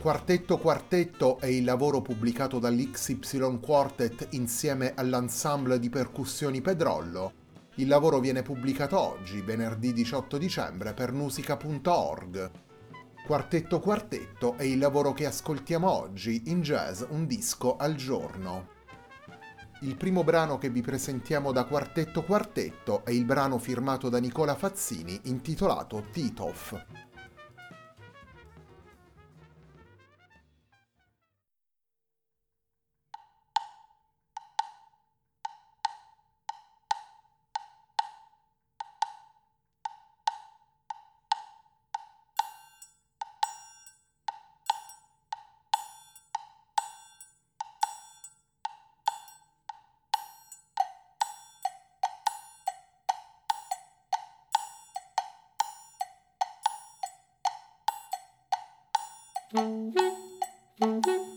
Quartetto Quartetto è il lavoro pubblicato dall'XY Quartet insieme all'ensemble di percussioni Pedrollo. Il lavoro viene pubblicato oggi, venerdì 18 dicembre, per musica.org. Quartetto Quartetto è il lavoro che ascoltiamo oggi in jazz un disco al giorno. Il primo brano che vi presentiamo da Quartetto Quartetto è il brano firmato da Nicola Fazzini intitolato Titov. Thank you.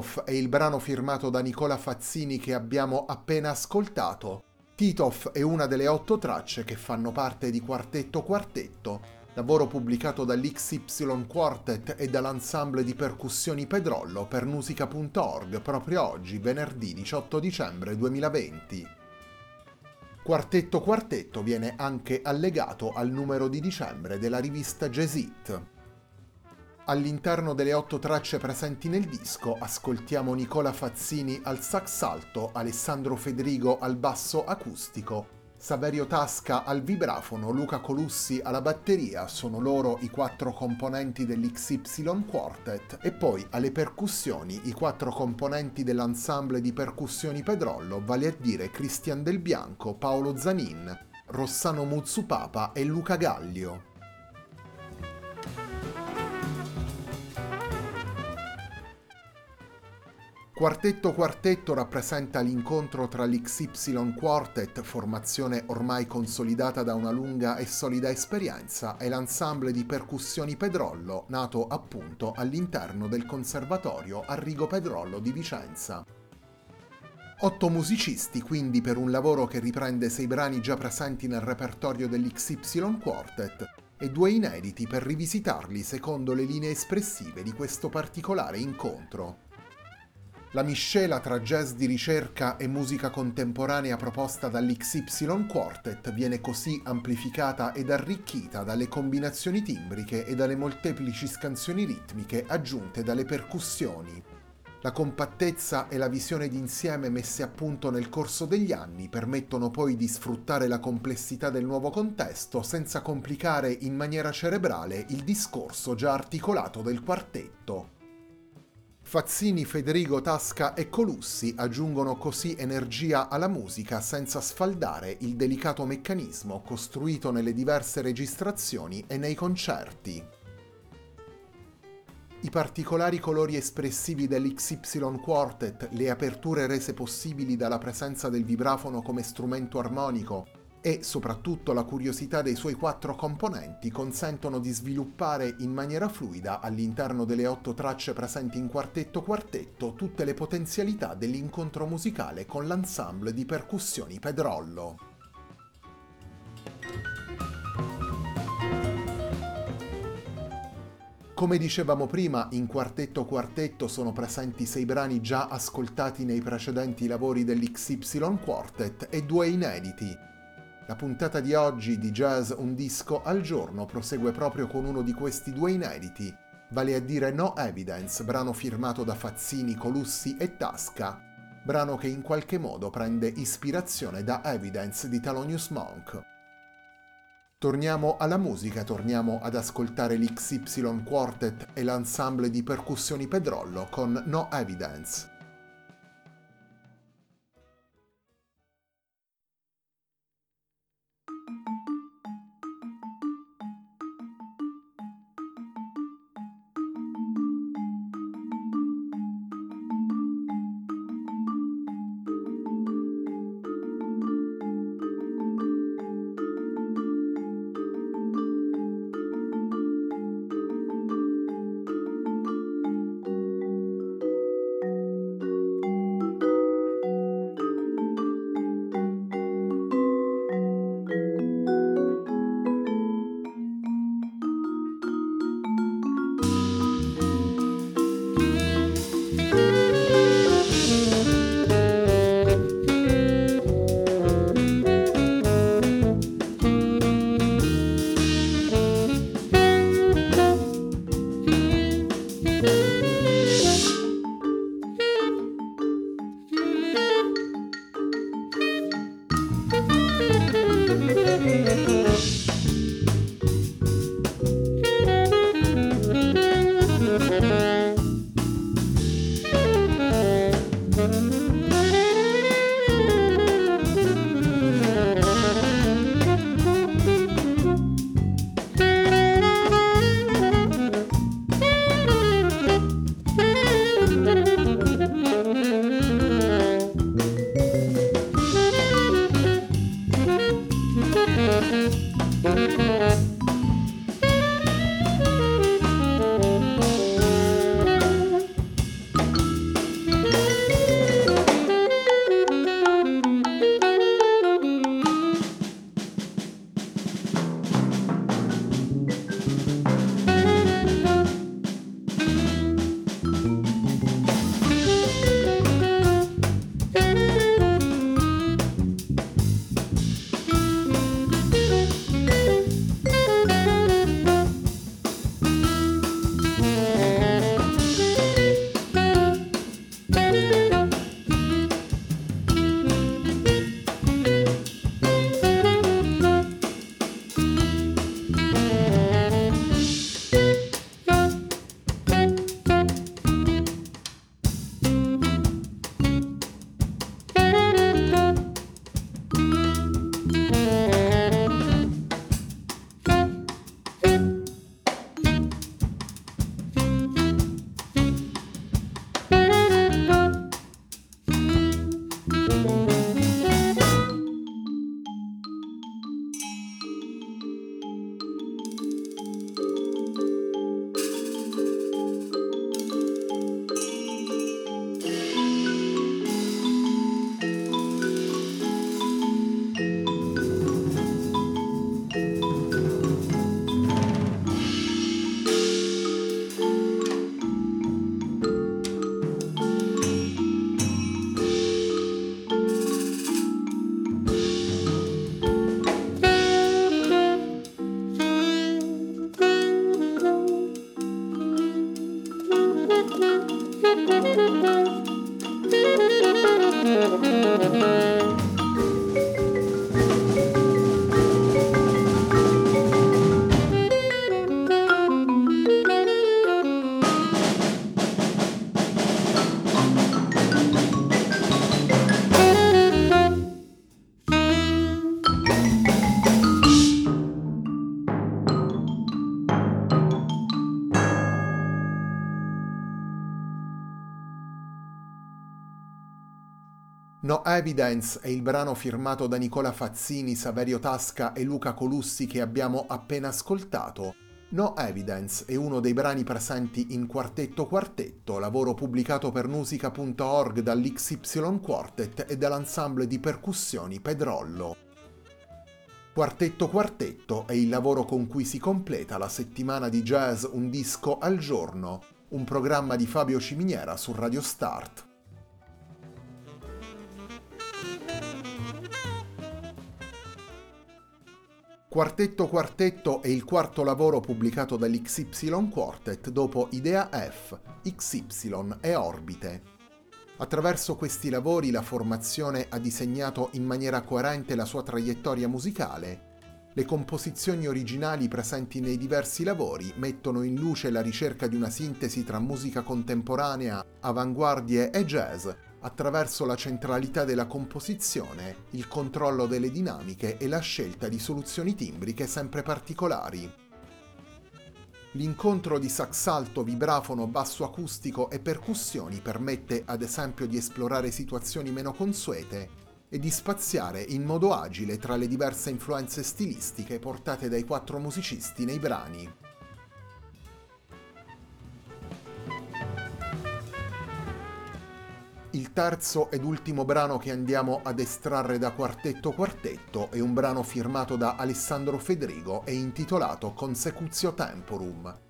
Titov è il brano firmato da Nicola Fazzini che abbiamo appena ascoltato. Titov è una delle otto tracce che fanno parte di Quartetto Quartetto, lavoro pubblicato dall'XY Quartet e dall'ensemble di percussioni Pedrollo per musica.org proprio oggi, venerdì 18 dicembre 2020. Quartetto Quartetto viene anche allegato al numero di dicembre della rivista Jazz. All'interno delle otto tracce presenti nel disco ascoltiamo Nicola Fazzini al sax alto, Alessandro Federigo al basso acustico, Saverio Tasca al vibrafono, Luca Colussi alla batteria, sono loro i quattro componenti dell'XY Quartet, e poi alle percussioni i quattro componenti dell'ensemble di percussioni Pedrollo, vale a dire Cristian Del Bianco, Paolo Zanin, Rossano Muzzupapa e Luca Gallio. Quartetto Quartetto rappresenta l'incontro tra l'XY Quartet, formazione ormai consolidata da una lunga e solida esperienza, e l'ensemble di percussioni Pedrollo, nato appunto all'interno del Conservatorio Arrigo Pedrollo di Vicenza. Otto musicisti quindi per un lavoro che riprende sei brani già presenti nel repertorio dell'XY Quartet e due inediti per rivisitarli secondo le linee espressive di questo particolare incontro. La miscela tra jazz di ricerca e musica contemporanea proposta dall'XY Quartet viene così amplificata ed arricchita dalle combinazioni timbriche e dalle molteplici scansioni ritmiche aggiunte dalle percussioni. La compattezza e la visione d'insieme messe a punto nel corso degli anni permettono poi di sfruttare la complessità del nuovo contesto senza complicare in maniera cerebrale il discorso già articolato del quartetto. Fazzini, Federigo, Tasca e Colussi aggiungono così energia alla musica senza sfaldare il delicato meccanismo costruito nelle diverse registrazioni e nei concerti. I particolari colori espressivi dell'XY Quartet, le aperture rese possibili dalla presenza del vibrafono come strumento armonico, e soprattutto la curiosità dei suoi quattro componenti consentono di sviluppare in maniera fluida all'interno delle otto tracce presenti in quartetto quartetto tutte le potenzialità dell'incontro musicale con l'ensemble di percussioni Pedrollo. Come dicevamo prima, in quartetto quartetto sono presenti sei brani già ascoltati nei precedenti lavori dell'XY Quartet e due inediti, la puntata di oggi di Jazz Un disco al giorno prosegue proprio con uno di questi due inediti, vale a dire No Evidence, brano firmato da Fazzini, Colussi e Tasca, brano che in qualche modo prende ispirazione da Evidence di Thelonious Monk. Torniamo alla musica, torniamo ad ascoltare l'XY Quartet e l'ensemble di percussioni Pedrollo con No Evidence. No Evidence è il brano firmato da Nicola Fazzini, Saverio Tasca e Luca Colussi che abbiamo appena ascoltato. No Evidence è uno dei brani presenti in Quartetto Quartetto, lavoro pubblicato per musica.org dall'XY Quartet e dall'ensemble di percussioni Pedrollo. Quartetto Quartetto è il lavoro con cui si completa la settimana di jazz Un disco al giorno, un programma di Fabio Ciminiera su Radio Start. Quartetto Quartetto è il quarto lavoro pubblicato dall'XY Quartet dopo Idea F, XY e Orbite. Attraverso questi lavori la formazione ha disegnato in maniera coerente la sua traiettoria musicale. Le composizioni originali presenti nei diversi lavori mettono in luce la ricerca di una sintesi tra musica contemporanea, avanguardie e jazz, attraverso la centralità della composizione, il controllo delle dinamiche e la scelta di soluzioni timbriche sempre particolari. L'incontro di sax alto, vibrafono, basso acustico e percussioni permette ad esempio di esplorare situazioni meno consuete e di spaziare in modo agile tra le diverse influenze stilistiche portate dai quattro musicisti nei brani. Il terzo ed ultimo brano che andiamo ad estrarre da Quartetto Quartetto è un brano firmato da Alessandro Federigo e intitolato Consecutio Temporum.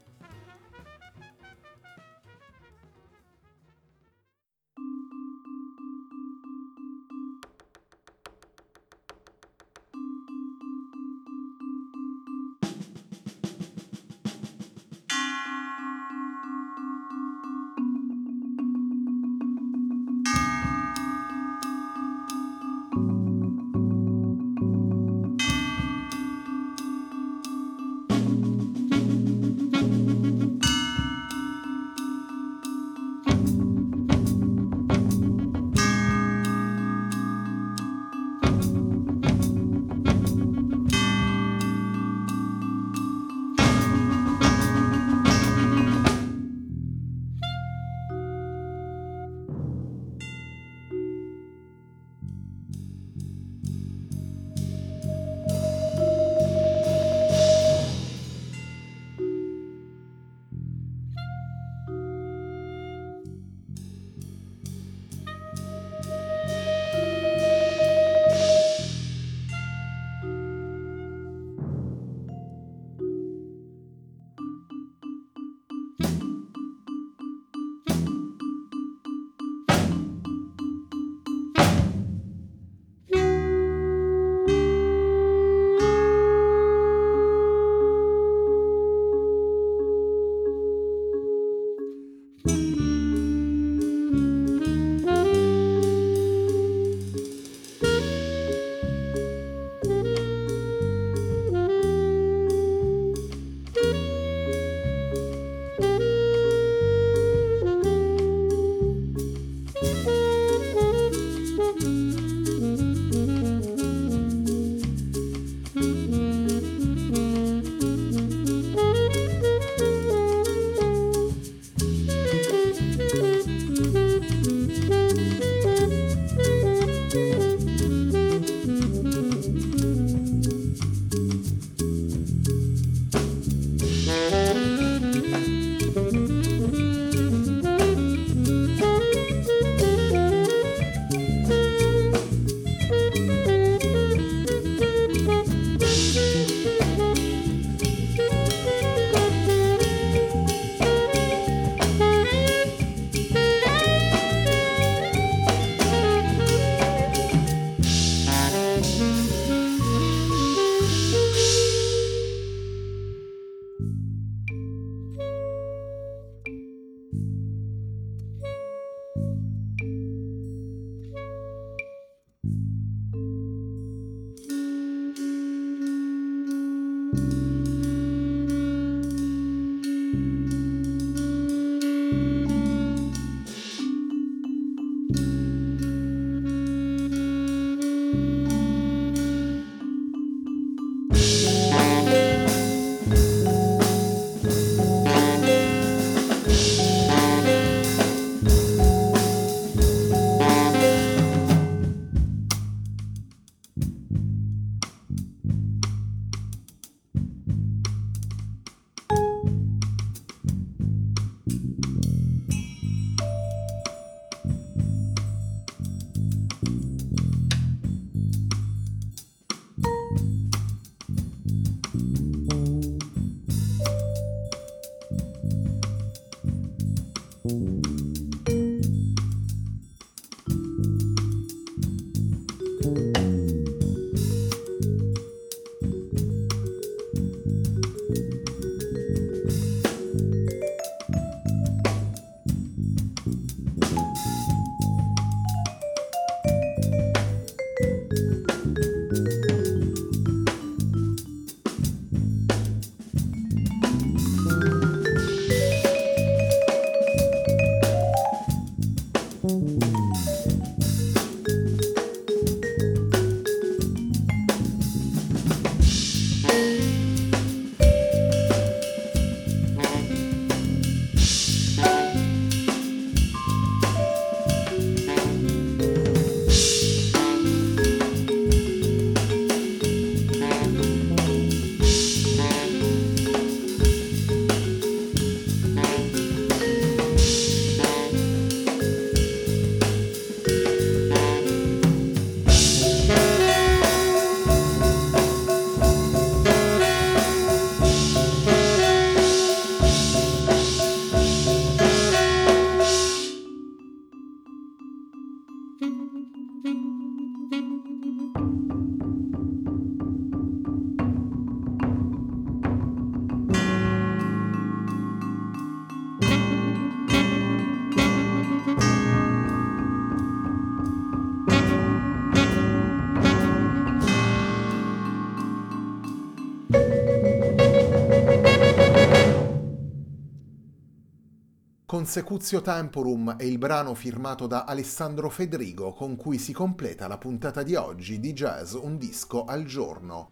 Consecutio Temporum è il brano firmato da Alessandro Fedrigo con cui si completa la puntata di oggi di Jazz Un disco al giorno.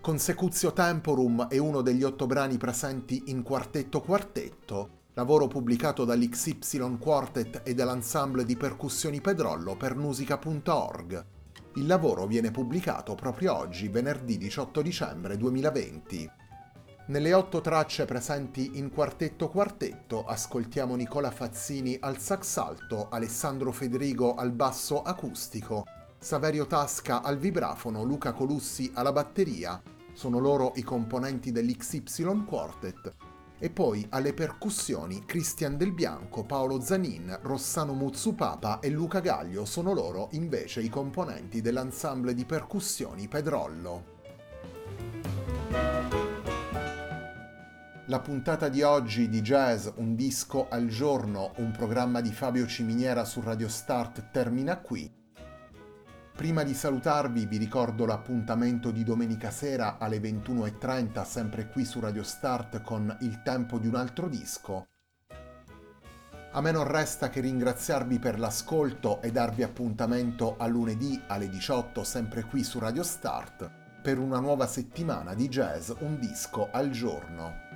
Consecutio Temporum è uno degli otto brani presenti in Quartetto Quartetto, lavoro pubblicato dall'XY Quartet e dall'ensemble di percussioni Pedrollo per musica.org. Il lavoro viene pubblicato proprio oggi, venerdì 18 dicembre 2020. Nelle otto tracce presenti in quartetto quartetto ascoltiamo Nicola Fazzini al sax alto, Alessandro Federigo al basso acustico, Saverio Tasca al vibrafono, Luca Colussi alla batteria, sono loro i componenti dell'XY Quartet, e poi alle percussioni Cristian Del Bianco, Paolo Zanin, Rossano Muzzupapa e Luca Gaglio sono loro invece i componenti dell'ensemble di percussioni Pedrollo. La puntata di oggi di Jazz Un disco al giorno, un programma di Fabio Ciminiera su Radio Start termina qui. Prima di salutarvi vi ricordo l'appuntamento di domenica sera alle 21.30 sempre qui su Radio Start con Il tempo di un altro disco. A me non resta che ringraziarvi per l'ascolto e darvi appuntamento a lunedì alle 18 sempre qui su Radio Start per una nuova settimana di jazz un disco al giorno.